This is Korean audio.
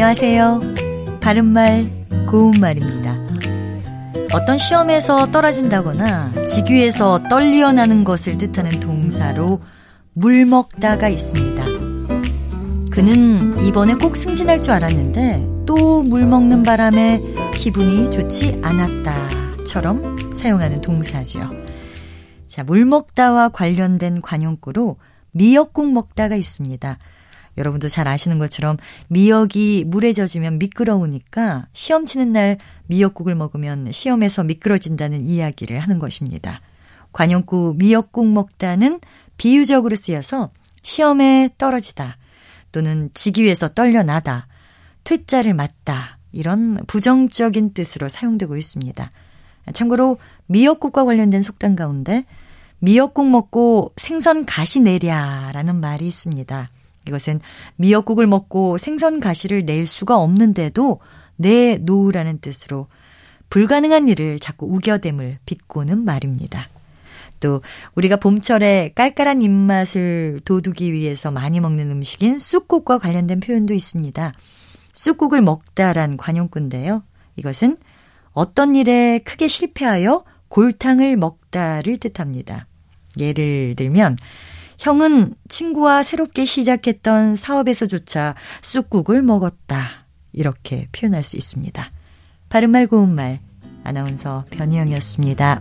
안녕하세요. 바른말, 고운말입니다. 어떤 시험에서 떨어진다거나 직위에서 떨려나는 것을 뜻하는 동사로 물 먹다가 있습니다. 그는 이번에 꼭 승진할 줄 알았는데 또 물 먹는 바람에 기분이 좋지 않았다처럼 사용하는 동사죠. 자, 물 먹다와 관련된 관용구로 미역국 먹다가 있습니다. 여러분도 잘 아시는 것처럼 미역이 물에 젖으면 미끄러우니까 시험 치는 날 미역국을 먹으면 시험에서 미끄러진다는 이야기를 하는 것입니다. 관용구 미역국 먹다는 비유적으로 쓰여서 시험에 떨어지다 또는 위해서 떨려나다, 퇴짜를 맞다 이런 부정적인 뜻으로 사용되고 있습니다. 참고로 미역국과 관련된 속담 가운데 미역국 먹고 생선 가시 내랴라는 말이 있습니다. 이것은 미역국을 먹고 생선 가시를 낼 수가 없는데도 내놓으라는 뜻으로 불가능한 일을 자꾸 우겨댐을 비꼬는 말입니다. 또 우리가 봄철에 깔깔한 입맛을 돋우기 위해서 많이 먹는 음식인 쑥국과 관련된 표현도 있습니다. 쑥국을 먹다란 관용구인데요. 이것은 어떤 일에 크게 실패하여 골탕을 먹다를 뜻합니다. 예를 들면 형은 친구와 새롭게 시작했던 사업에서조차 쑥국을 먹었다. 이렇게 표현할 수 있습니다. 바른말 고운말 아나운서 변희영이었습니다.